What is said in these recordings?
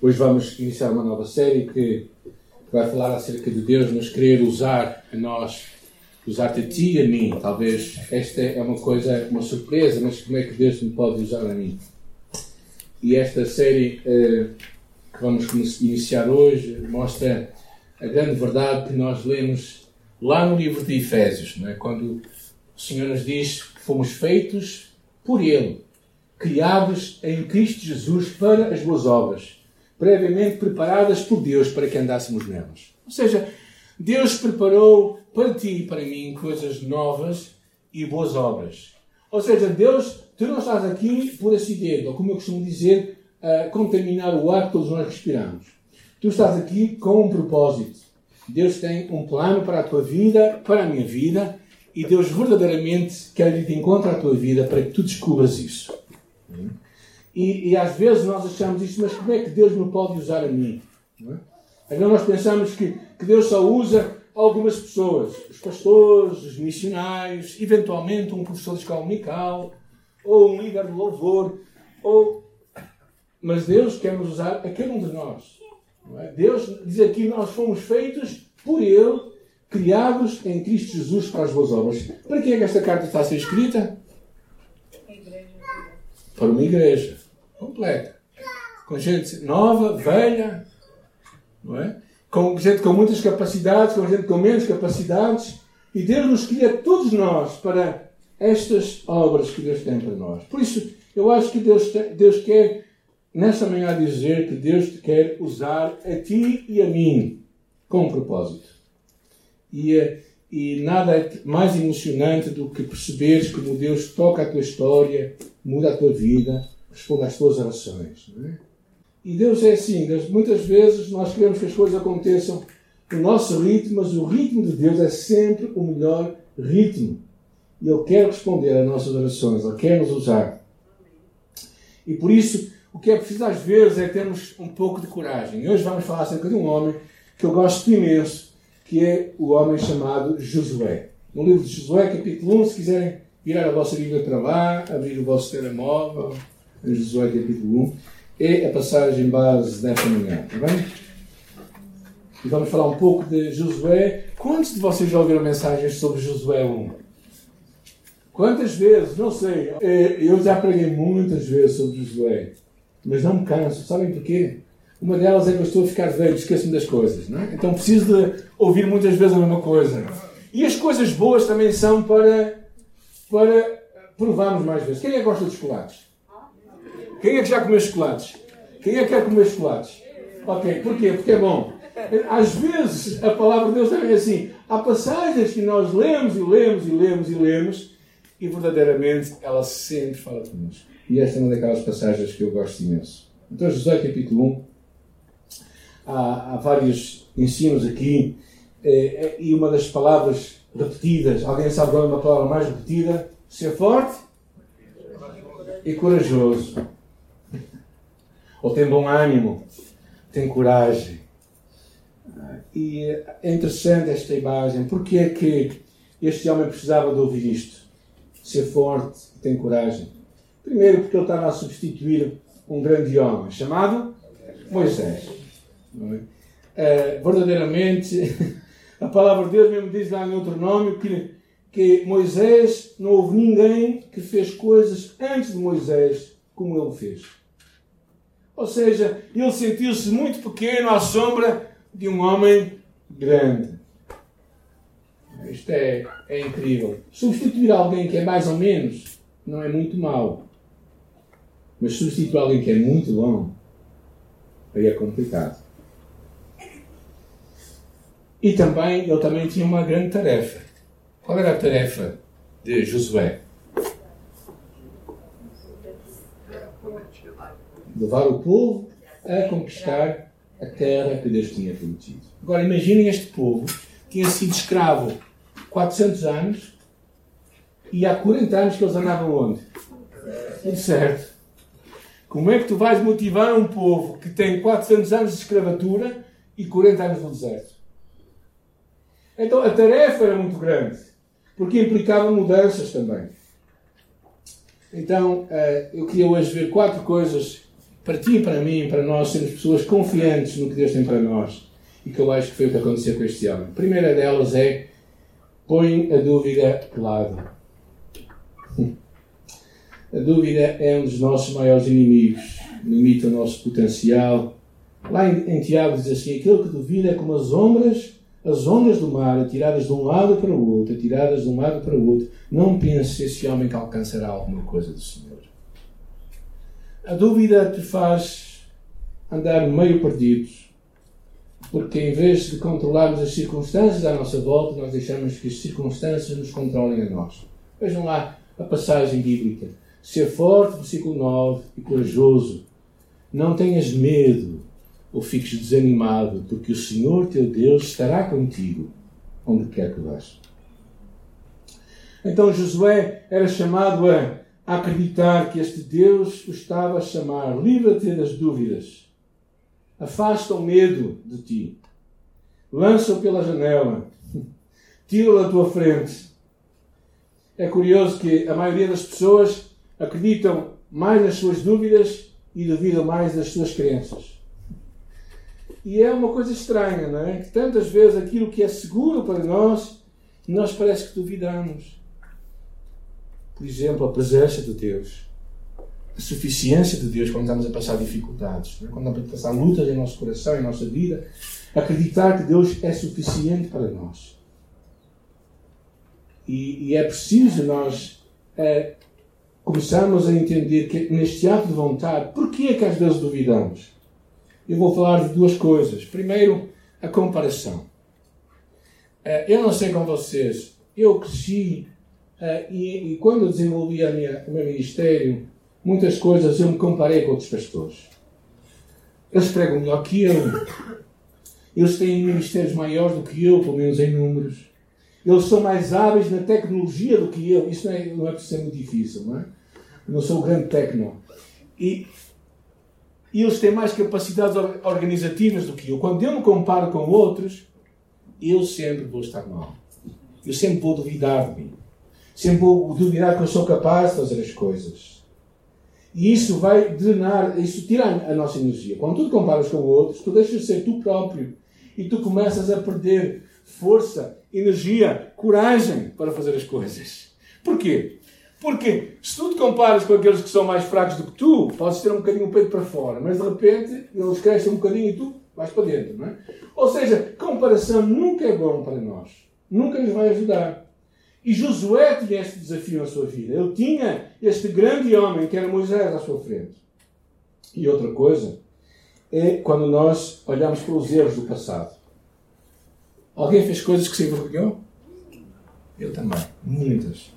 Hoje vamos iniciar uma nova série que vai falar acerca de Deus nos querer usar a nós, usar-te a ti e a mim. Talvez esta é uma coisa, uma surpresa, mas como é que Deus me pode usar a mim? E esta série uh, que vamos iniciar hoje mostra a grande verdade que nós lemos lá no livro de Efésios, não é? quando o Senhor nos diz que fomos feitos por Ele, criados em Cristo Jesus para as boas obras previamente preparadas por Deus para que andássemos nelas. Ou seja, Deus preparou para ti e para mim coisas novas e boas obras. Ou seja, Deus, tu não estás aqui por acidente, ou como eu costumo dizer, a contaminar o ar que todos nós respiramos. Tu estás aqui com um propósito. Deus tem um plano para a tua vida, para a minha vida, e Deus verdadeiramente quer ir de encontro à tua vida para que tu descubras isso. E, e, às vezes nós achamos isto, mas como é que Deus me pode usar a mim? É? Então nós pensamos que, que Deus só usa algumas pessoas, os pastores, os missionários, eventualmente um professor de escola musical, ou um líder de louvor, ou... mas Deus quer nos usar a cada um de nós. É? Deus diz aqui nós fomos feitos por Ele, criados em Cristo Jesus para as boas obras. Para quem é que esta carta está a ser escrita? Para uma igreja completa. Com gente nova, velha, não é? com gente com muitas capacidades, com gente com menos capacidades. E Deus nos cria todos nós para estas obras que Deus tem para nós. Por isso, eu acho que Deus, Deus quer, nesta manhã, dizer que Deus te quer usar a ti e a mim com um propósito. E, e nada é mais emocionante do que perceberes como Deus toca a tua história, muda a tua vida responda às tuas orações. É? E Deus é assim, muitas vezes nós queremos que as coisas aconteçam no nosso ritmo, mas o ritmo de Deus é sempre o melhor ritmo. E Ele quer responder às nossas orações, Ele quer nos usar. E por isso, o que é preciso às vezes é termos um pouco de coragem. E hoje vamos falar acerca de um homem que eu gosto imenso, que é o homem chamado Josué. No livro de Josué, capítulo 1, se quiserem virar a vossa Bíblia para lá, abrir o vosso telemóvel, Josué capítulo 1, é a passagem base desta manhã, está bem? E vamos falar um pouco de Josué. Quantos de vocês já ouviram mensagens sobre Josué 1? Quantas vezes? Não sei. É, eu já preguei muitas vezes sobre Josué, mas não me canso. Sabem porquê? Uma delas é que eu estou a ficar velho, esqueço-me das coisas, não é? Então preciso de ouvir muitas vezes a mesma coisa. E as coisas boas também são para, para provarmos mais vezes. Quem é que gosta de chocolates? Quem é que já comeu chocolates? Quem é que quer comer chocolates? Ok, porquê? Porque é bom. Às vezes a palavra de Deus é assim. Há passagens que nós lemos e lemos e lemos e lemos e verdadeiramente ela sempre fala connosco. E esta é uma daquelas passagens que eu gosto imenso. Então, José capítulo 1, há, há vários ensinos aqui é, e uma das palavras repetidas, alguém sabe qual é uma palavra mais repetida? Ser forte e corajoso ou tem bom ânimo, tem coragem. E é interessante esta imagem. Porque é que este homem precisava de ouvir isto? Ser forte ter coragem. Primeiro, porque ele estava a substituir um grande homem chamado Moisés. É? Uh, verdadeiramente, a palavra de Deus mesmo diz lá em outro nome que, que Moisés, não houve ninguém que fez coisas antes de Moisés como ele fez. Ou seja, ele sentiu-se muito pequeno à sombra de um homem grande. Isto é, é incrível. Substituir alguém que é mais ou menos não é muito mau. Mas substituir alguém que é muito bom aí é complicado. E também, ele também tinha uma grande tarefa. Qual era a tarefa de Josué? Levar o povo a conquistar a terra que Deus tinha prometido. Agora imaginem este povo tinha sido escravo 400 anos e há 40 anos que eles andavam onde? No deserto. Como é que tu vais motivar um povo que tem 400 anos de escravatura e 40 anos no deserto? Então a tarefa era muito grande, porque implicava mudanças também. Então eh, eu queria hoje ver quatro coisas para ti e para mim, para nós sermos pessoas confiantes no que Deus tem para nós. E que eu acho que foi o que aconteceu com este homem. A primeira delas é põe a dúvida de lado. A dúvida é um dos nossos maiores inimigos. Limita o nosso potencial. Lá em, em Tiago diz assim: aquele que duvida é como as ondas, as ondas do mar, atiradas de um lado para o outro, atiradas de um lado para o outro. Não pense esse homem que alcançará alguma coisa do Senhor. A dúvida te faz andar meio perdidos, porque em vez de controlarmos as circunstâncias à nossa volta, nós deixamos que as circunstâncias nos controlem a nós. Vejam lá a passagem bíblica. Ser forte, versículo 9, e corajoso. Não tenhas medo ou fiques desanimado, porque o Senhor teu Deus estará contigo onde quer que vás. Então Josué era chamado a acreditar que este Deus o estava a chamar. Livra-te das dúvidas. Afasta o medo de ti. Lança-o pela janela. Tira-o da tua frente. É curioso que a maioria das pessoas acreditam mais nas suas dúvidas e duvidam mais das suas crenças. E é uma coisa estranha, não é? Que tantas vezes aquilo que é seguro para nós, nós parece que duvidamos por exemplo, a presença de Deus, a suficiência de Deus quando estamos a passar dificuldades, né? quando estamos a passar lutas em nosso coração, em nossa vida, acreditar que Deus é suficiente para nós. E, e é preciso nós é, começarmos a entender que neste ato de vontade, porquê é que às vezes duvidamos? Eu vou falar de duas coisas. Primeiro, a comparação. É, eu não sei com vocês, eu cresci Uh, e, e, quando eu desenvolvi minha, o meu ministério, muitas coisas eu me comparei com outros pastores. Eles pregam melhor que eu. Eles têm ministérios maiores do que eu, pelo menos em números. Eles são mais hábeis na tecnologia do que eu. Isso não é, não é por ser muito difícil, não é? Eu não sou o grande tecno. E, e eles têm mais capacidades organizativas do que eu. Quando eu me comparo com outros, eu sempre vou estar mal. Eu sempre vou duvidar de mim sempre vou duvidar que eu sou capaz de fazer as coisas. E isso vai drenar, isso tira a nossa energia. Quando tu te comparas com outros, tu deixas de ser tu próprio e tu começas a perder força, energia, coragem para fazer as coisas. Porquê? Porque se tu te comparas com aqueles que são mais fracos do que tu, podes ter um bocadinho o peito para fora, mas de repente eles crescem um bocadinho e tu vais para dentro, não é? Ou seja, comparação nunca é bom para nós. Nunca nos vai ajudar. E Josué tinha este desafio na sua vida. Ele tinha este grande homem que era Moisés à sua frente. E outra coisa é quando nós olhamos para os erros do passado. Alguém fez coisas que se envergonhou? Eu também. Muitas.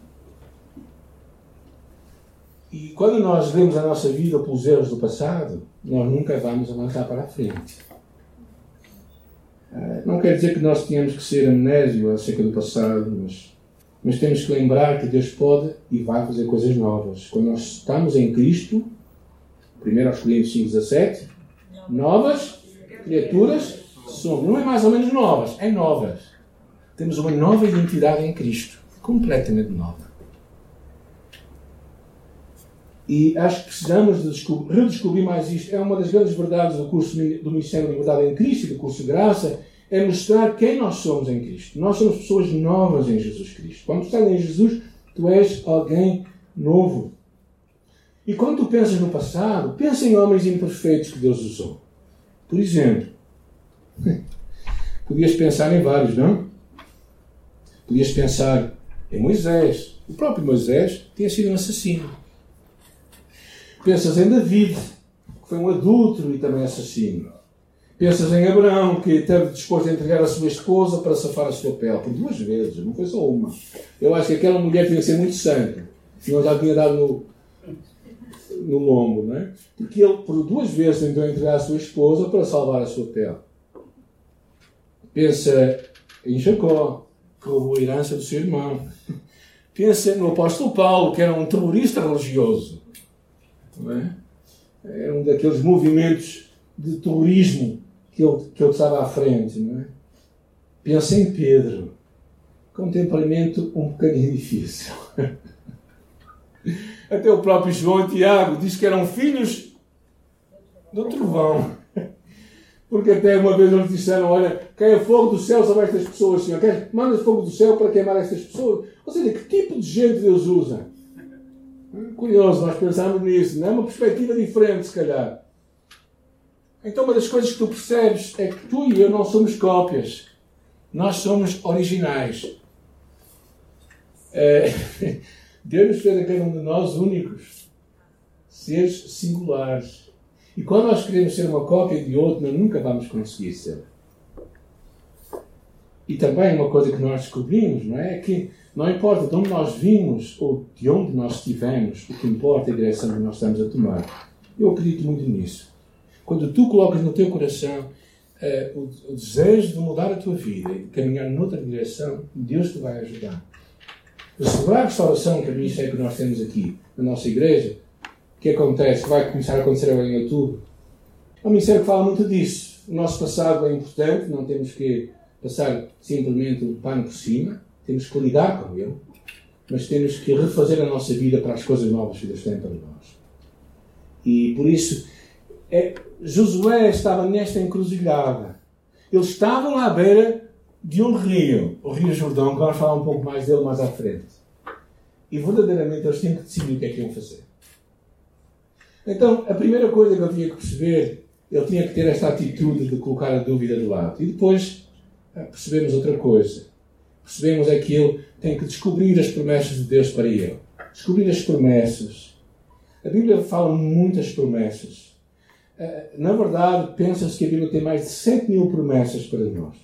E quando nós vemos a nossa vida pelos erros do passado, nós nunca vamos avançar para a frente. Eh, não quer dizer que nós tenhamos que ser amnésio acerca do passado, mas mas temos que lembrar que Deus pode e vai fazer coisas novas. Quando nós estamos em Cristo, 1 aos Coríntios 5, 17, novas criaturas somos. Não é mais ou menos novas, é novas. Temos uma nova identidade em Cristo. Completamente nova. E acho que precisamos de redescobrir mais isto. É uma das grandes verdades do curso do Ministério da Liberdade em Cristo do curso de Graça é mostrar quem nós somos em Cristo. Nós somos pessoas novas em Jesus Cristo. Quando tu estás em Jesus, tu és alguém novo. E quando tu pensas no passado, pensa em homens imperfeitos que Deus usou. Por exemplo, podias pensar em vários, não? Podias pensar em Moisés. O próprio Moisés tinha sido um assassino. Pensas em David, que foi um adúltero e também assassino. Pensas em Abraão, que esteve disposto a entregar a sua esposa para safar a sua pele, por duas vezes, não foi só uma. Eu acho que aquela mulher tinha que ser muito santa, senão já tinha dado no, no lombo, não é? Porque ele, por duas vezes, tentou entregar a sua esposa para salvar a sua pele. Pensa em Jacó, que roubou a herança do seu irmão. Pensa no apóstolo Paulo, que era um terrorista religioso. Não é? Era um daqueles movimentos de terrorismo que eu, que eu estava à frente, não é? Pensa em Pedro, com um temperamento um bocadinho difícil. Até o próprio João e Tiago diz que eram filhos do trovão. Porque até uma vez eles disseram: Olha, caia fogo do céu sobre estas pessoas, Senhor. Manda fogo do céu para queimar estas pessoas. Ou seja, que tipo de gente Deus usa? Curioso, nós pensamos nisso. Não é uma perspectiva diferente, se calhar. Então, uma das coisas que tu percebes é que tu e eu não somos cópias. Nós somos originais. É, Deus nos fez a cada um de nós únicos, seres singulares. E quando nós queremos ser uma cópia de outro, nós nunca vamos conseguir ser. E também uma coisa que nós descobrimos, não é? é que não importa de onde nós vimos ou de onde nós estivemos, o que importa é a direção que nós estamos a tomar. Eu acredito muito nisso. Quando tu colocas no teu coração uh, o, o, desejo de mudar a tua vida e caminhar noutra direção, Deus te vai ajudar. Celebrar a restauração, que é o ministério que nós temos aqui na nossa igreja, que acontece? Vai começar a acontecer agora em outubro. É um ministério que fala muito disso. O nosso passado é importante, não temos que passar simplesmente o pano por cima, temos que lidar com ele, mas temos que refazer a nossa vida para as coisas novas que Deus tem para nós. E por isso, é, Josué estava nesta encruzilhada. Eles estavam à beira de um rio, o Rio Jordão, que vamos falar um pouco mais dele mais à frente. E verdadeiramente eles tinham que decidir o que é que iam fazer. Então, a primeira coisa que eu tinha que perceber, ele tinha que ter esta atitude de colocar a dúvida de lado. E depois ah, percebemos outra coisa. Percebemos é que ele tem que descobrir as promessas de Deus para ele. Descobrir as promessas. A Bíblia fala muitas promessas. Ah, na verdade, pensa-se que a Bíblia tem mais de 100 mil promessas para nós.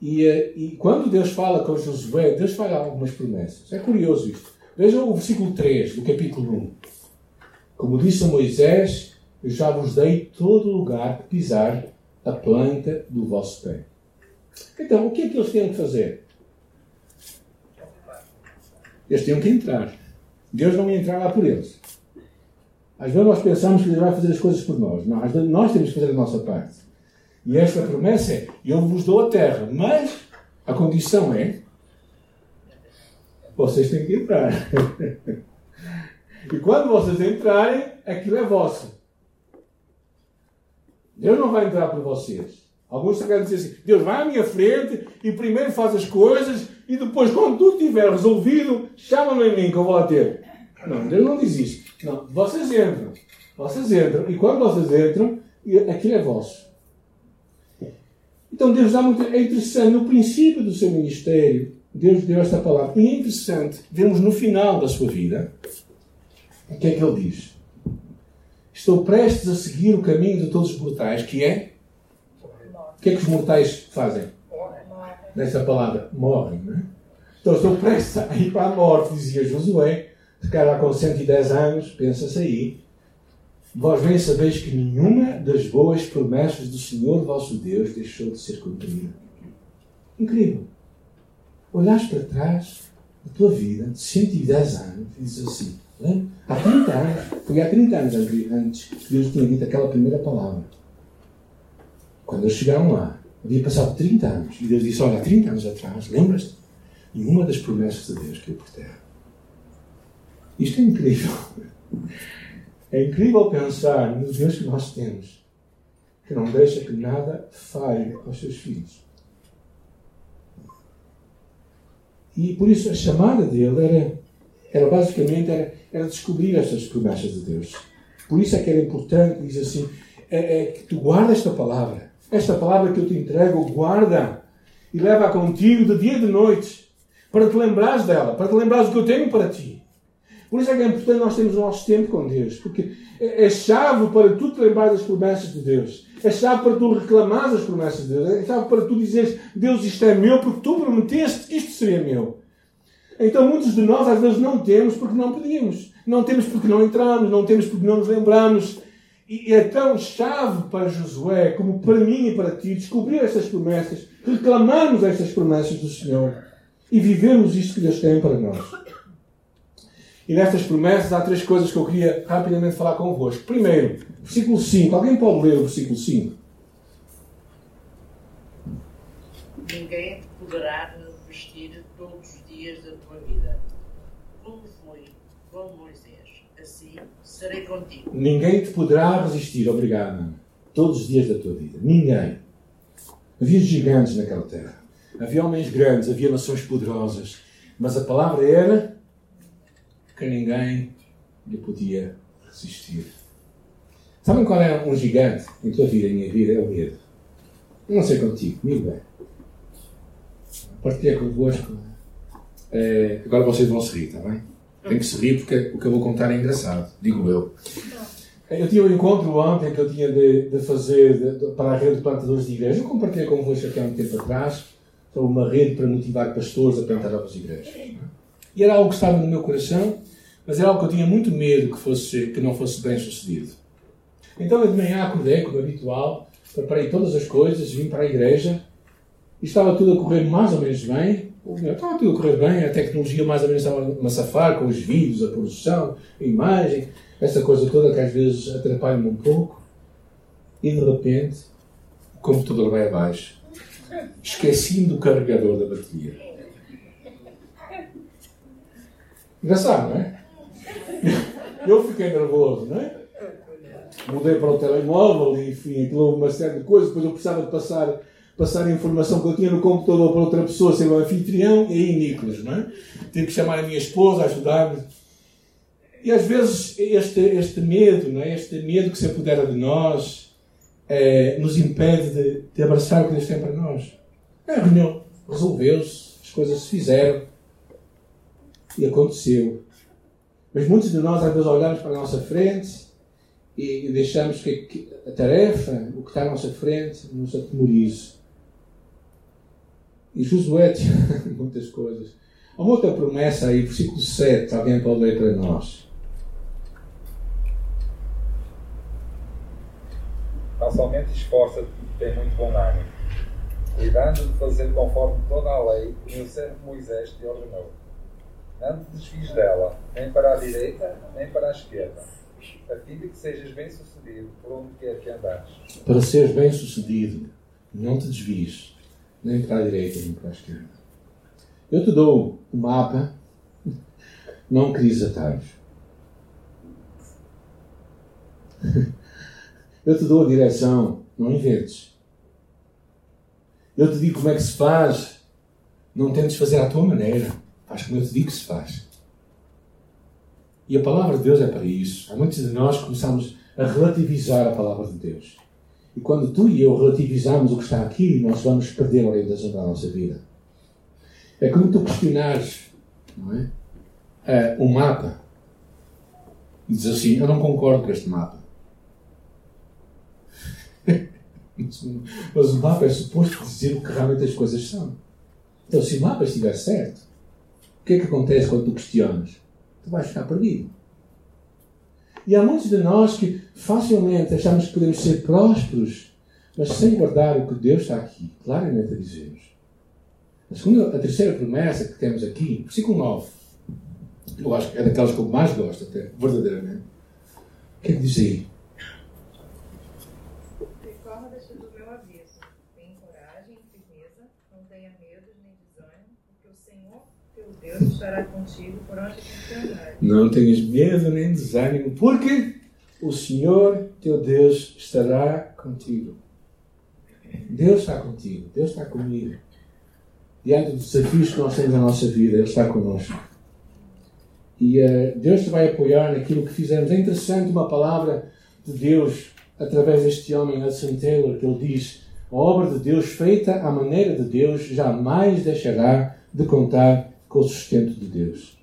E, ah, e, quando Deus fala com Josué, Deus fala algumas promessas. É curioso isto. Vejam o versículo 3 do capítulo 1. Como disse a Moisés, eu já vos dei todo lugar que pisar a planta do vosso pé. Então, o que é que eles tinham que fazer? Eles tinham que entrar. Deus não ia entrar lá por eles. Às vezes nós pensamos que Deus vai fazer as coisas por nós. Não, às vezes nós temos que fazer a nossa parte. E esta promessa é: Eu vos dou a terra, mas a condição é: vocês têm que entrar. e quando vocês entrarem, aquilo é vosso. Deus não vai entrar por vocês. Alguns querem dizer assim: Deus vai à minha frente e primeiro faz as coisas e depois, quando tudo estiver resolvido, chama-me a mim que eu vou lá ter. Não, Deus não diz isso. Não, vocês entram. Vocês entram. E quando vocês entram, aquilo é vosso. Então Deus dá muito. É interessante, no princípio do seu ministério, Deus deu esta palavra. E é interessante, vemos no final da sua vida, o que é que ele diz? Estou prestes a seguir o caminho de todos os mortais, que é que é que os mortais fazem? Nessa palavra, morrem. Não é? Então estou prestes a ir para a morte, dizia Josué, se calhar com 110 anos, pensa-se aí. Vós bem sabeis que nenhuma das boas promessas do Senhor vosso Deus deixou de ser cumprida. Incrível. Olhas para trás da tua vida, de 110 anos, e dizes assim: há 30 anos, foi há 30 anos antes que Deus tinha dito aquela primeira palavra. Quando eles chegaram lá, havia passado 30 anos. E Deus disse: Olha, há 30 anos atrás, lembras-te? Nenhuma das promessas de Deus caiu por terra. Isto é incrível. É incrível pensar no Deus que nós temos, que não deixa que nada falhe aos seus filhos. E por isso a chamada dele era, era basicamente era, era descobrir estas promessas de Deus. Por isso é que era importante, diz assim, é, é que tu guardas esta palavra esta palavra que eu te entrego, guarda e leva contigo de dia e de noite, para te lembrares dela, para te lembrares do que eu tenho para ti. Por isso é que é importante nós termos o nosso tempo com Deus, porque é, é chave para tu te lembrares das promessas de Deus. É chave para tu reclamares as promessas de Deus. É chave para tu dizeres, Deus, isto é meu, porque tu prometeste que isto seria meu. Então muitos de nós às vezes não temos porque não pedimos. Não temos porque não entramos, não temos porque não nos lembramos. E é tão chave para Josué, como para mim e para ti, descobrir estas promessas, reclamarmos estas promessas do Senhor e vivemos isto que Deus tem para nós. E nestas promessas há três coisas que eu queria rapidamente falar convosco. Primeiro, versículo 5. Alguém pode ler o versículo 5? Ninguém te poderá vestir todos os dias da tua vida, como foi com Moisés. assim, serei contigo. Ninguém te poderá resistir. Obrigado, Ana. Todos os dias da tua vida. Ninguém. Havia gigantes naquela terra. Havia homens grandes, havia nações poderosas. Mas a palavra era que ninguém lhe podia resistir. Sabem qual é um gigante em tua vida, em minha vida? É o medo. Eu não sei contigo, comigo é. Partilhei convosco. É, agora vocês vão se rir, está bem? Tem que se rir porque o que eu vou contar é engraçado, digo eu. Eu tinha um encontro ontem que eu tinha de, de fazer de, de, para a rede de plantadores de igreja. Eu compartilhei convosco aqui há um tempo atrás sobre uma rede para motivar pastores a plantar novas igrejas. E era algo que estava no meu coração, mas era algo que eu tinha muito medo que, fosse, que não fosse bem sucedido. Então eu de manhã acordei, como habitual, preparei todas as coisas, vim para a igreja e estava tudo a correr mais ou menos bem. Estava tudo a correr bem, a tecnologia mais ou menos estava a safar com os vídeos, a produção, a imagem, essa coisa toda que às vezes atrapalha-me um pouco. E de repente o computador vai abaixo. Esqueci-me do carregador da bateria. Engraçado, não é? Eu fiquei nervoso, não é? Mudei para o telemóvel e, enfim, aquilo uma série de coisas. Depois eu precisava de passar, passar a informação que eu tinha no computador para outra pessoa, ser o anfitrião, e aí Nicolas, não é? Tive que chamar a minha esposa, ajudar-me. E às vezes este, este medo, não é? este medo que se apodera de nós, é, nos impede de, de abraçar o que Deus tem para nós. A reunião resolveu-se, as coisas se fizeram e aconteceu. Mas muitos de nós, às vezes, olhamos para a nossa frente e deixamos que a tarefa, o que está à nossa frente, nos atemorize. E Josué tinha muitas coisas. Há uma outra promessa aí, versículo 7, alguém pode ler para nós. Não somente esforça-te tem muito bom ânimo, cuidando de fazer conforme toda a lei que o servo Moisés te ordenou. Não te desvies dela, nem para a direita, nem para a esquerda, a fim de que sejas bem sucedido por onde quer que andares. Para seres bem sucedido, não te desvies, nem para a direita, nem para a esquerda. Eu te dou o mapa, não crises atalhos. Eu te dou a direção, não inventes. Eu te digo como é que se faz, não tentes fazer à tua maneira. Faz como eu te digo que se faz. E a palavra de Deus é para isso. Há muitos de nós que começamos a relativizar a palavra de Deus. E quando tu e eu relativizamos o que está aqui, nós vamos perder a orientação da nossa vida. É como tu questionares não é? Uh, um mapa e dizes assim: Eu não concordo com este mapa. Mas o mapa é suposto dizer o que realmente as coisas são. Então, se o mapa estiver certo, o que é que acontece quando tu questionas? Tu vais ficar perdido. E há muitos de nós que facilmente achamos que podemos ser prósperos, mas sem guardar o que Deus está aqui claramente a dizer-nos. A, segunda, a terceira promessa que temos aqui, versículo 9, eu acho que é daquelas que eu mais gosto, até, verdadeiramente. O que é que diz aí? Estará contigo por onde quer Não tenhas medo nem desânimo, porque o Senhor teu Deus estará contigo. Deus está contigo, Deus está comigo. Diante dos desafios que nós temos na nossa vida, Ele está conosco. E uh, Deus te vai apoiar naquilo que fizemos. É interessante uma palavra de Deus através deste homem, Hudson Taylor, que ele diz: A obra de Deus feita à maneira de Deus jamais deixará de contar com o sustento de Deus.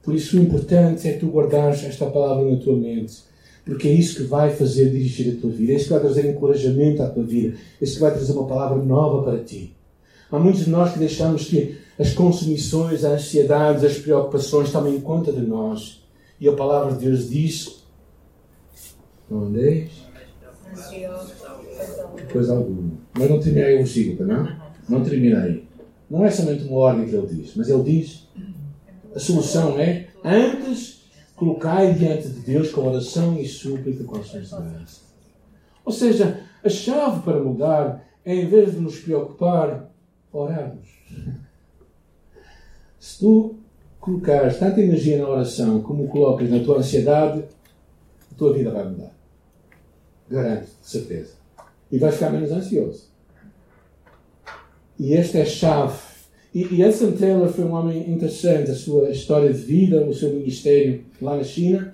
Por isso, o importante é tu guardares esta palavra na tua mente, porque é isso que vai fazer dirigir a tua vida, é isso que vai trazer encorajamento à tua vida, é isso que vai trazer uma palavra nova para ti. Há muitos de nós que deixamos que as consumições, as ansiedades, as preocupações tomem conta de nós. E a palavra de Deus diz: Não andeis coisa alguma. Mas não terminei o versículo, não? Não terminei. Não é somente uma ordem que ele diz, mas ele diz: a solução é antes colocai diante de Deus com oração e súplica com ações de graça. Ou seja, a chave para mudar é, em vez de nos preocupar, orarmos. Se tu colocares tanta energia na oração como colocas na tua ansiedade, a tua vida vai mudar. Garanto, de certeza. E vais ficar menos ansioso. E esta é a chave. E, e Edson Taylor foi um homem interessante. A sua história de vida, o seu ministério lá na China,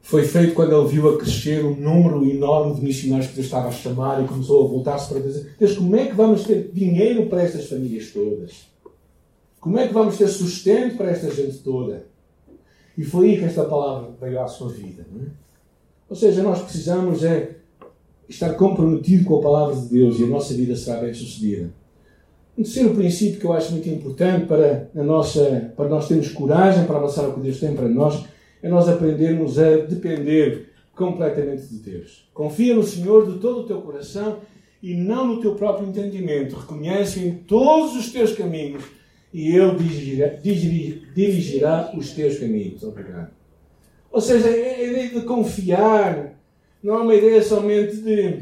foi feito quando ele viu a crescer o número enorme de missionários que Deus estava a chamar e começou a voltar-se para Deus. Deus, como é que vamos ter dinheiro para estas famílias todas? Como é que vamos ter sustento para esta gente toda? E foi aí que esta palavra veio à sua vida. É? Ou seja, nós precisamos é estar comprometido com a palavra de Deus e a nossa vida será bem sucedida. Um terceiro princípio que eu acho muito importante para, a nossa, para nós termos coragem para avançar o que Deus tem para nós é nós aprendermos a depender completamente de Deus. Confia no Senhor de todo o teu coração e não no teu próprio entendimento. Reconhece em todos os teus caminhos e Ele dirigirá, dirigirá, dirigirá os teus caminhos. Obrigado. Ou seja, a ideia de confiar não é uma ideia somente de.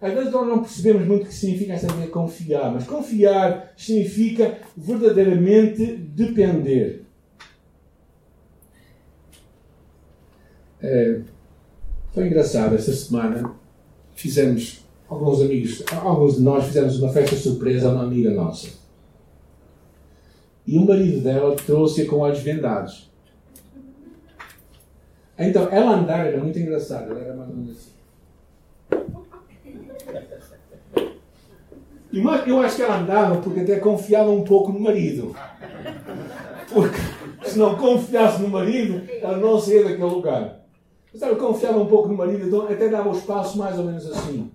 Às vezes nós não percebemos muito o que significa essa ideia de confiar, mas confiar significa verdadeiramente depender. É, foi engraçado esta semana. Fizemos, alguns amigos, alguns de nós fizemos uma festa surpresa a uma amiga nossa. E o marido dela trouxe-a com olhos vendados. Então, ela andar era muito engraçada. Ela era mais ou menos assim. Eu acho que ela andava porque até confiava um pouco no marido. Porque se não confiasse no marido, ela não saía daquele lugar. Mas ela confiava um pouco no marido, então até dava os passos mais ou menos assim.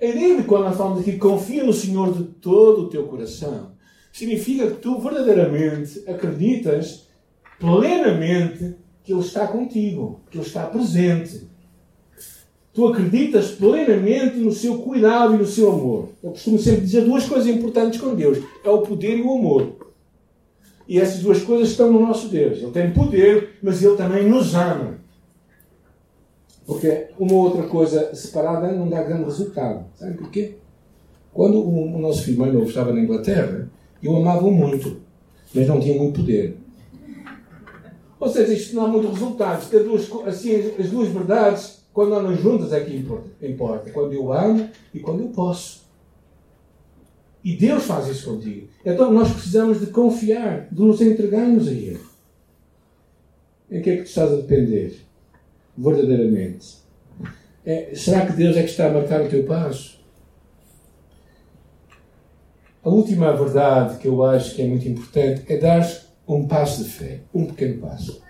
A ideia de quando nós falamos aqui, confia no Senhor de todo o teu coração, significa que tu verdadeiramente acreditas plenamente que Ele está contigo, que Ele está presente. Tu acreditas plenamente no seu cuidado e no seu amor. Eu costumo sempre dizer duas coisas importantes com Deus: é o poder e o amor. E essas duas coisas estão no nosso Deus. Ele tem poder, mas Ele também nos ama. Porque uma outra coisa separada não dá grande resultado. Sabe porquê? Quando o, nosso filho mais novo estava na Inglaterra, eu amava-o muito, mas não tinha muito poder. Ou seja, isto não há muito resultado. Ter duas, assim, as duas verdades, quando andam juntas, é que importa. Quando eu amo e quando eu posso. E Deus faz isso contigo. Então nós precisamos de confiar, de nos entregarmos a Ele. Em que é que tu estás a depender? verdadeiramente? É, será que Deus é que está a marcar o teu passo? A última verdade que eu acho que é muito importante é dar um passo de fé, um pequeno passo.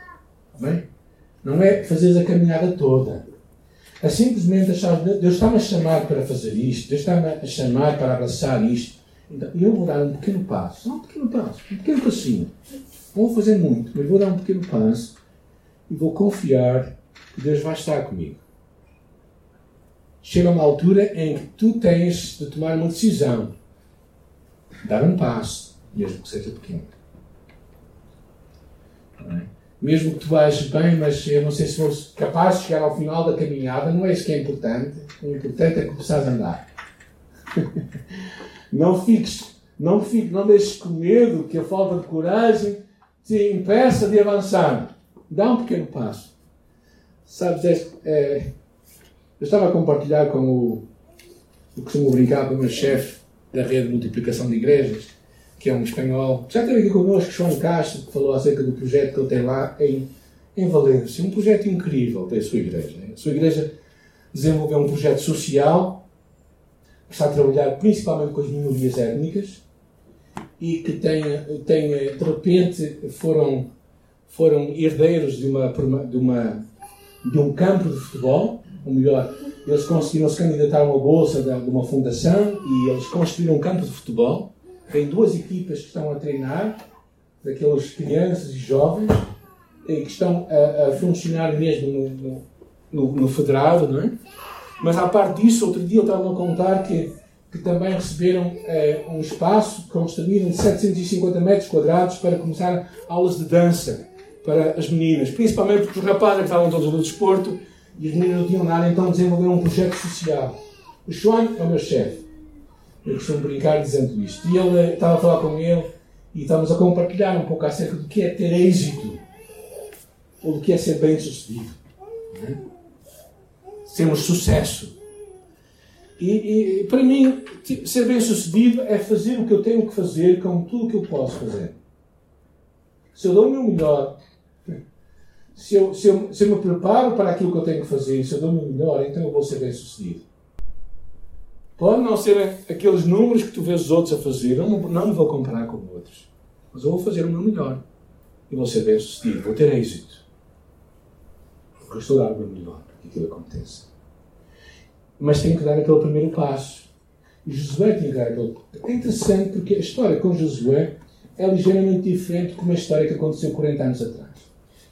Bem? Não é fazer a caminhada toda. É simplesmente achar, Deus está-me a chamar para fazer isto, Deus está-me a chamar para abraçar isto. Então, eu vou dar um pequeno passo, não um pequeno passo, um pequeno passinho. Não vou fazer muito, mas vou dar um pequeno passo e vou confiar Deus vai estar comigo. Chega uma altura em que tu tens de tomar uma decisão, dar um passo, mesmo que seja pequeno. É? Mesmo que tu vais bem, mas eu não sei se fores capaz de chegar ao final da caminhada, não é isso que é importante. O importante é começar a andar. não fiques, não fiques, não deixes com medo que a falta de coragem te impeça de avançar. Dá um pequeno passo. Sabes, é, é, eu estava a compartilhar com o. Eu costumo brincar com o meu chefe da rede de multiplicação de igrejas, que é um espanhol. Já esteve aqui connosco, João Castro, que falou acerca do projeto que ele tem lá em, em Valência. Um projeto incrível da sua igreja. A sua igreja desenvolveu um projeto social está a trabalhar principalmente com as minorias étnicas e que tem, tem de repente foram, foram herdeiros de uma, de uma de um campo de futebol, ou melhor, eles conseguiram se candidatar a uma bolsa de, uma fundação e eles construíram um campo de futebol. Tem duas equipas que estão a treinar, daquelas crianças e jovens, e que estão a, a funcionar mesmo no, no, no, federado, não é? Mas, à parte disso, outro dia eu estava a contar que, que também receberam é, um espaço, construíram de 750 metros quadrados para começar aulas de dança para as meninas, principalmente porque os rapazes estavam todos no desporto e as meninas não tinham nada, então desenvolveram um projeto social. O João é o meu chefe. Eu costumo brincar dizendo isto. E ele estava a falar com ele E estamos a compartilhar um pouco acerca do que é ter êxito ou do que é ser bem sucedido. Né? Sucesso. E, e, para mim, ser bem sucedido é fazer o que eu tenho que fazer com tudo o que eu posso fazer. Se eu dou o meu melhor, se eu, se, eu, se eu me preparo para aquilo que eu tenho que fazer, se eu dou o meu melhor, então eu vou ser bem sucedido. Pode não ser aqueles números que tu vês os outros a fazer, eu não, não me vou comparar com outros. Mas eu vou fazer o meu melhor. E vou ser bem sucedido, vou ter êxito. Porque eu estou a dar o meu melhor para que aquilo aconteça. Mas tenho que dar aquele primeiro passo. E Josué tinha que dar aquele. É interessante porque a história com Josué é ligeiramente diferente de uma história que aconteceu 40 anos atrás.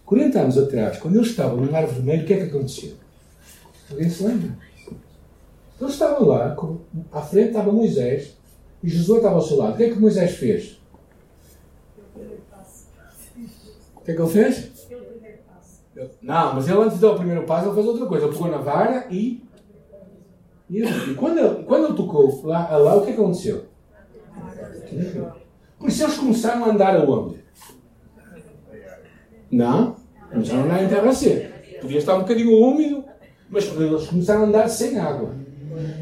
40 anos atrás, quando ele estava no Mar Vermelho, o que é que aconteceu? Alguém se lembra? Ele estava lá, à frente estava Moisés e Josué estava ao seu lado. O que é que Moisés fez? O que é que ele fez? Não, mas ele antes de dar o primeiro passo, ele fez outra coisa. Ele pegou na vara e. E, e quando, ele, quando ele tocou lá, lá, o que é que aconteceu? Por isso eles começaram a andar aonde? Não, começaram a andar em terra seca. Podia estar um bocadinho úmido, mas eles começaram a andar sem água.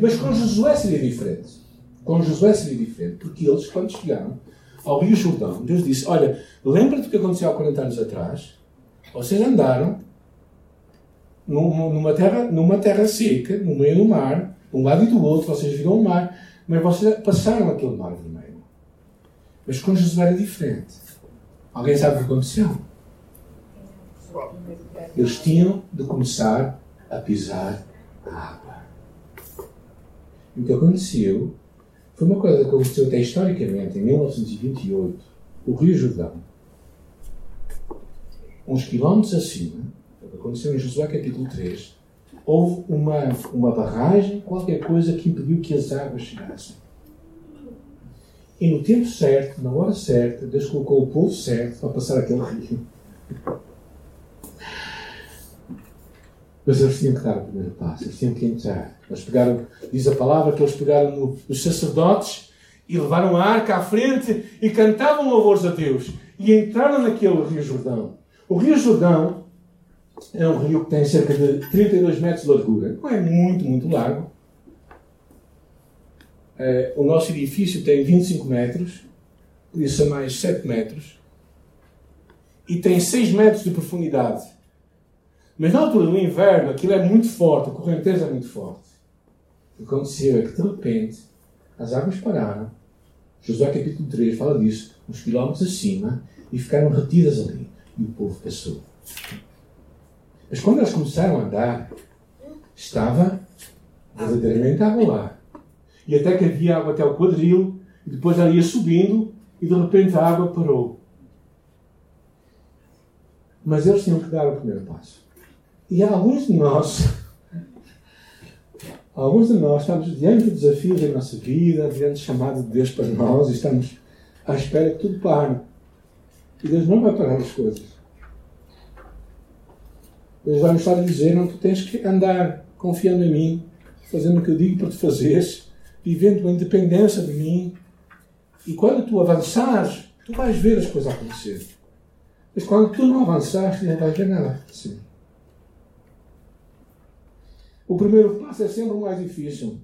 Mas com Josué seria diferente. Com Josué seria diferente, porque eles, quando chegaram ao Rio Jordão, Deus disse: Olha, lembra-te do que aconteceu há 40 anos atrás? Vocês andaram numa terra, numa terra seca, no meio do mar, de um lado e do outro, vocês viram o mar, mas vocês passaram aquele mar vermelho. Mas com Josué era diferente. Alguém sabe o que aconteceu? Eles tinham de começar a pisar a água. E o que aconteceu foi uma coisa que aconteceu até historicamente, em 1928, o Rio Jordão, uns quilómetros acima, que aconteceu em Josué capítulo 3, houve uma, uma barragem, qualquer coisa que impediu que as águas chegassem. E no tempo certo, na hora certa, Deus colocou o povo certo para passar aquele rio. Mas eles tinham que dar o primeiro passo, eles tinham que entrar. Eles pegaram, diz a palavra que eles pegaram nos sacerdotes e levaram a arca à frente e cantavam louvores a Deus. E entraram naquele Rio Jordão. O Rio Jordão é um rio que tem cerca de 32 metros de largura. Não é muito, muito largo. É, o nosso edifício tem 25 metros, por isso é mais 7 metros. E tem 6 metros de profundidade. Mas na altura do inverno, aquilo é muito forte, a correnteza é muito forte. O que aconteceu é que, de repente, as águas pararam. Josué capítulo 3 fala disso, uns quilómetros acima, e ficaram retidas ali. E o povo passou. Mas quando eles começaram a andar, estava verdadeiramente água lá. E até que havia água até o quadril, e depois ela ia subindo, e de repente a água parou. Mas eles tinham que dar o primeiro passo. E alguns de nós, alguns de nós estamos diante de desafios da nossa vida, diante do chamado de Deus para nós e estamos à espera que tudo pare. E Deus não vai parar as coisas. Deus vai nos estar a dizer, não, tu tens que andar confiando em mim, fazendo o que eu digo para tu fazeres, vivendo a independência de mim. E quando tu avançares, tu vais ver as coisas acontecer. Mas quando tu não avançares, não vais ver nada acontecer. O primeiro passo é sempre o mais difícil.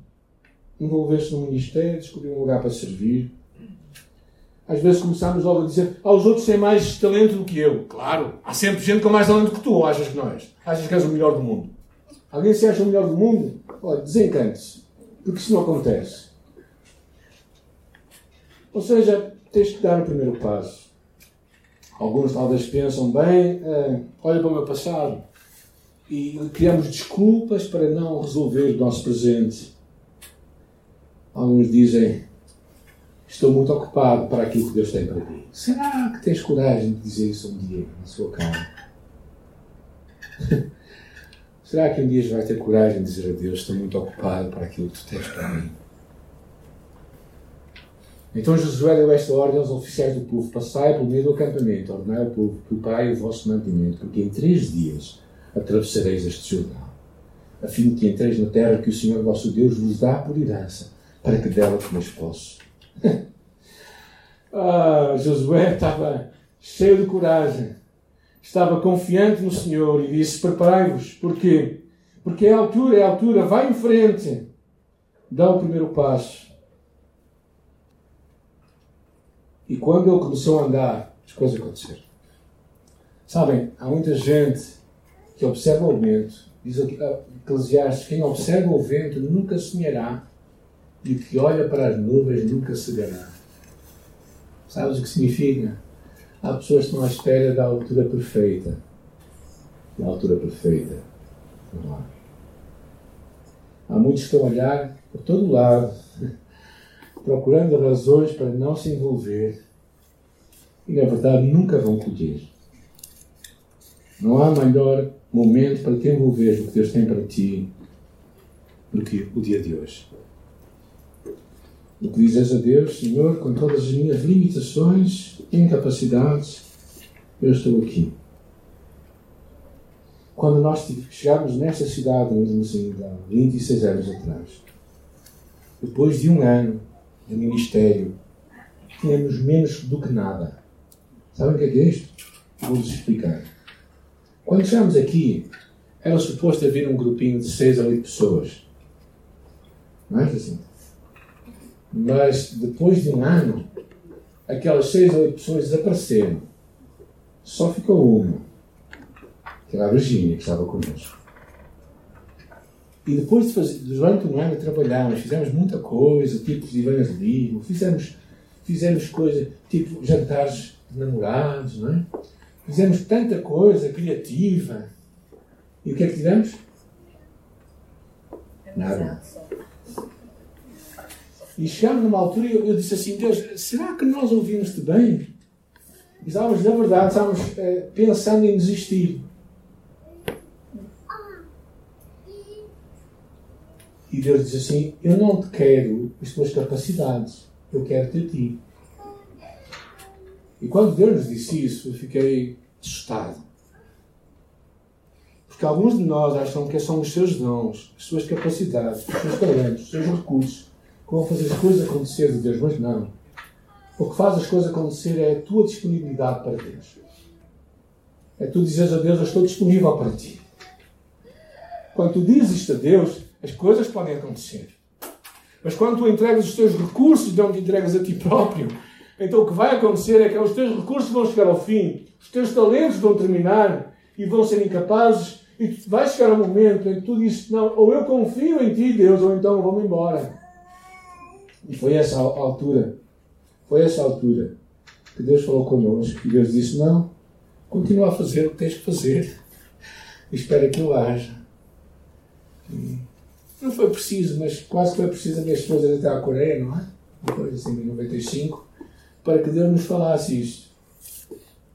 Envolver-se no ministério, descobrir um lugar para servir. Às vezes começamos logo a dizer aos outros têm mais talento do que eu. Claro, há sempre gente com mais talento que tu, achas que nós? Achas que és o melhor do mundo? Alguém se acha o melhor do mundo? Olha, desencante-se. Porque isso não acontece. Ou seja, tens de dar o primeiro passo. Alguns talvez pensam, bem, uh, olha para o meu passado e criamos desculpas para não resolver o nosso presente. Alguns dizem: Estou muito ocupado para aquilo que Deus tem para mim. Será que tens coragem de dizer isso um dia na sua cara? Será que um dia vais ter coragem de dizer a Deus: Estou muito ocupado para aquilo que tu tens para mim? Então Josué deu esta ordem aos oficiais do povo: Passai pelo meio do acampamento, ordenai ao povo é o vosso mantimento, porque em três dias atravessareis este Jordão, a fim de que entreis na terra que o Senhor vosso Deus vos dá por herança, para que dela comeis posse. Ah, Josué estava cheio de coragem, estava confiante no Senhor e disse: Preparai-vos, porque porque é a altura, é a altura, vai em frente, dá o primeiro passo. E quando ele começou a andar, as coisas aconteceram. Sabem, há muita gente que observa o vento, diz Eclesiastes: quem observa o vento nunca sonhará, e que olha para as nuvens nunca cegará. Sabes o que significa? Há pessoas que estão à espera da altura perfeita. Da altura perfeita. Não há. Há muitos que estão a olhar por todo lado, procurando razões para não se envolver e, na verdade, nunca vão colher. Não há melhor momento para te envolver o que Deus tem para ti do que o dia de hoje. O que dizes a Deus, Senhor, com todas as minhas limitações, incapacidades, eu estou aqui. Quando nós chegámos nesta cidade, assim, há 26 anos atrás, depois de um ano de ministério, tínhamos menos do que nada. Sabem o é, que é isto? Vou-vos explicar. Quando chegámos aqui, era suposto haver um grupinho de 6 a 8 pessoas. Não é assim? Mas depois de um ano, aquelas 6 a 8 pessoas desapareceram. Só ficou uma que era a Virgínia, que estava connosco. E depois de fazer, durante um ano trabalhámos, fizemos muita coisa, tipo de evangelismo, fizemos, fizemos coisa, tipo jantares de namorados, não é? Fizemos tanta coisa criativa. E o que é que tivemos? Nada. E chegámos numa altura e eu, disse assim, Deus, será que nós ouvimos-te bem? E estávamos, na verdade, estávamos eh, pensando em desistir. E Deus diz assim: Eu não te quero as tuas capacidades, eu quero-te a ti. E quando Deus nos disse isso, eu fiquei assustado. Porque alguns de nós acham que são os seus dons, as suas capacidades, os seus talentos, os seus recursos que vão fazer as coisas acontecer de Deus, mas não. O que faz as coisas acontecer é a tua disponibilidade para Deus. É tu dizeres a Deus: Eu estou disponível para ti. Quando tu dizes isto a Deus, as coisas podem acontecer. Mas quando tu entregas os teus recursos, não te entregas a ti próprio, então o que vai acontecer é que os teus recursos vão chegar ao fim, os teus talentos vão terminar e vão ser incapazes, e vai chegar um momento em que tu dizes: Não, ou eu confio em ti, Deus, ou então vou-me embora. E foi essa altura, foi essa altura que Deus falou connosco e Deus disse: Não, continua a fazer o que tens que fazer, espera que eu haja. Não foi preciso, mas quase foi preciso a minha esposa até à Coreia, não é? Uma coisa assim, em 95, para que Deus nos falasse isto.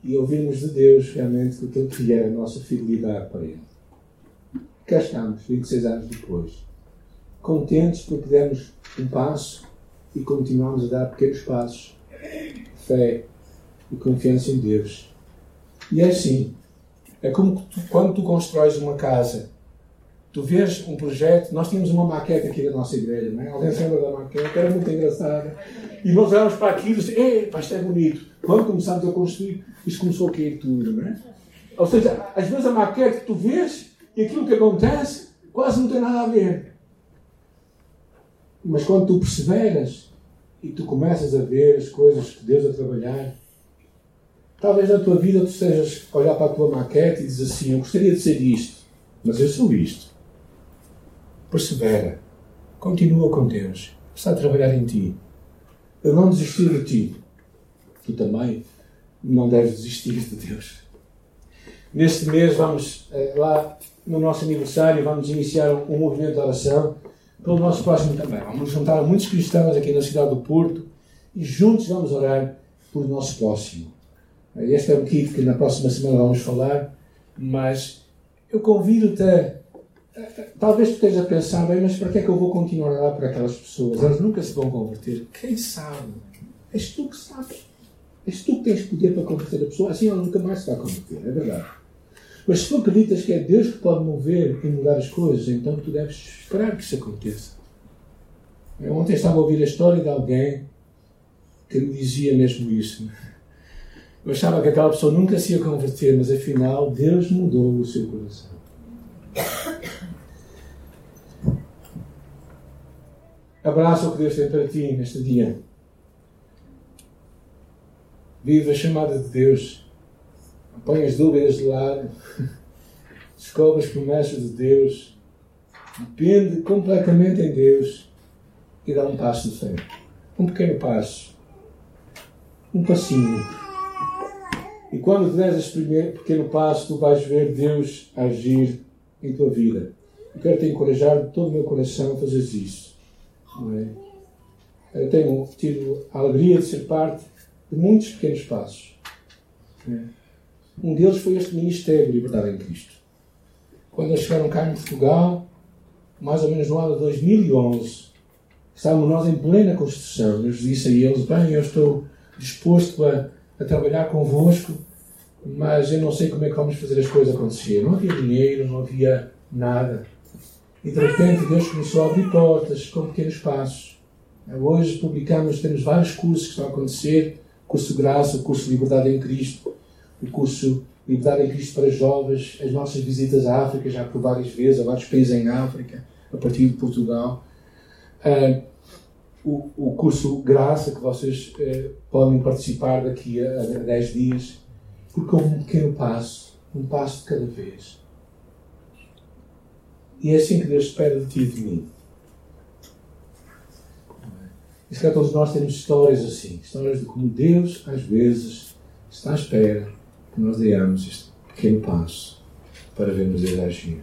E ouvirmos de Deus realmente que aquilo que era a nossa fidelidade para Ele. Cá estamos, 26 anos depois. Contentes porque demos um passo e continuamos a dar pequenos passos. Fé e confiança em Deus. E é assim. É como tu, quando tu constróis uma casa tu vês um projeto, nós tínhamos uma maquete aqui da nossa igreja, não é? Alguém se lembra da maquete? Era muito engraçada. E nós olhámos para aquilo e disse, pá, isto é bonito. Quando começámos a construir, isto começou a cair tudo, não é? Ou seja, às vezes a maquete que tu vês e aquilo que acontece quase não tem nada a ver. Mas quando tu perseveras e tu começas a ver as coisas que Deus a trabalhar, talvez na tua vida tu sejas olhar para a tua maquete e dizer assim, eu gostaria de ser isto, mas eu sou isto persevera, continua com Deus, está a trabalhar em ti. Ele não desistiu de ti. Tu também não deves desistir de Deus. Neste mês, vamos eh, lá no nosso aniversário, vamos iniciar um, movimento de oração pelo nosso próximo também. Vamos juntar muitos cristãos aqui na cidade do Porto e juntos vamos orar pelo nosso próximo. Este é o kit que na próxima semana vamos falar, mas eu convido-te Talvez tu esteja a pensar, bem, mas para que é que eu vou continuar a orar por aquelas pessoas? Elas nunca se vão converter. Quem sabe? És tu que sabes. És tu que tens poder para converter a pessoa. Assim ela nunca mais se vai converter, é verdade. Mas se tu acreditas que é Deus que pode mover e mudar as coisas, então tu deves esperar que isso aconteça. Eu ontem estava a ouvir a história de alguém que me dizia mesmo isso. Eu achava que aquela pessoa nunca se ia converter, mas afinal Deus mudou o seu coração. Abraça o que Deus tem para ti neste dia. Viva a chamada de Deus. Põe as dúvidas de lado. Descobre as promessas de Deus. Depende completamente em Deus. E dá um passo de fé. Um pequeno passo. Um passinho. E quando tu deres esse primeiro pequeno passo, tu vais ver Deus agir em tua vida. Eu quero te encorajar de todo o meu coração a fazer isso. É? Eu tenho tido a alegria de ser parte de muitos pequenos passos. É? Um deles foi este Ministério de Liberdade em Cristo. Quando eles chegaram cá em Portugal, mais ou menos no ano de 2011, estávamos nós em plena construção. Eu disse a eles: Bem, eu estou disposto a, a trabalhar convosco, mas eu não sei como é que vamos fazer as coisas acontecer. Não havia dinheiro, não havia nada. E de repente Deus começou a abrir portas com pequenos passos. Hoje publicamos, temos vários cursos que estão a acontecer: curso de graça, o curso de liberdade em Cristo, o curso Liberdade em Cristo para jovens, as nossas visitas à África, já por várias vezes, a vários países em África, a partir de Portugal. Uh, o, o, curso Graça, que vocês uh, podem participar daqui a, a 10 dias, porque é um pequeno passo, um passo de cada vez. E é assim que Deus espera de ti e de mim. E se calhar todos nós temos histórias assim, histórias de como Deus, às vezes, está à espera que nós demos este pequeno passo para vermos ele agir.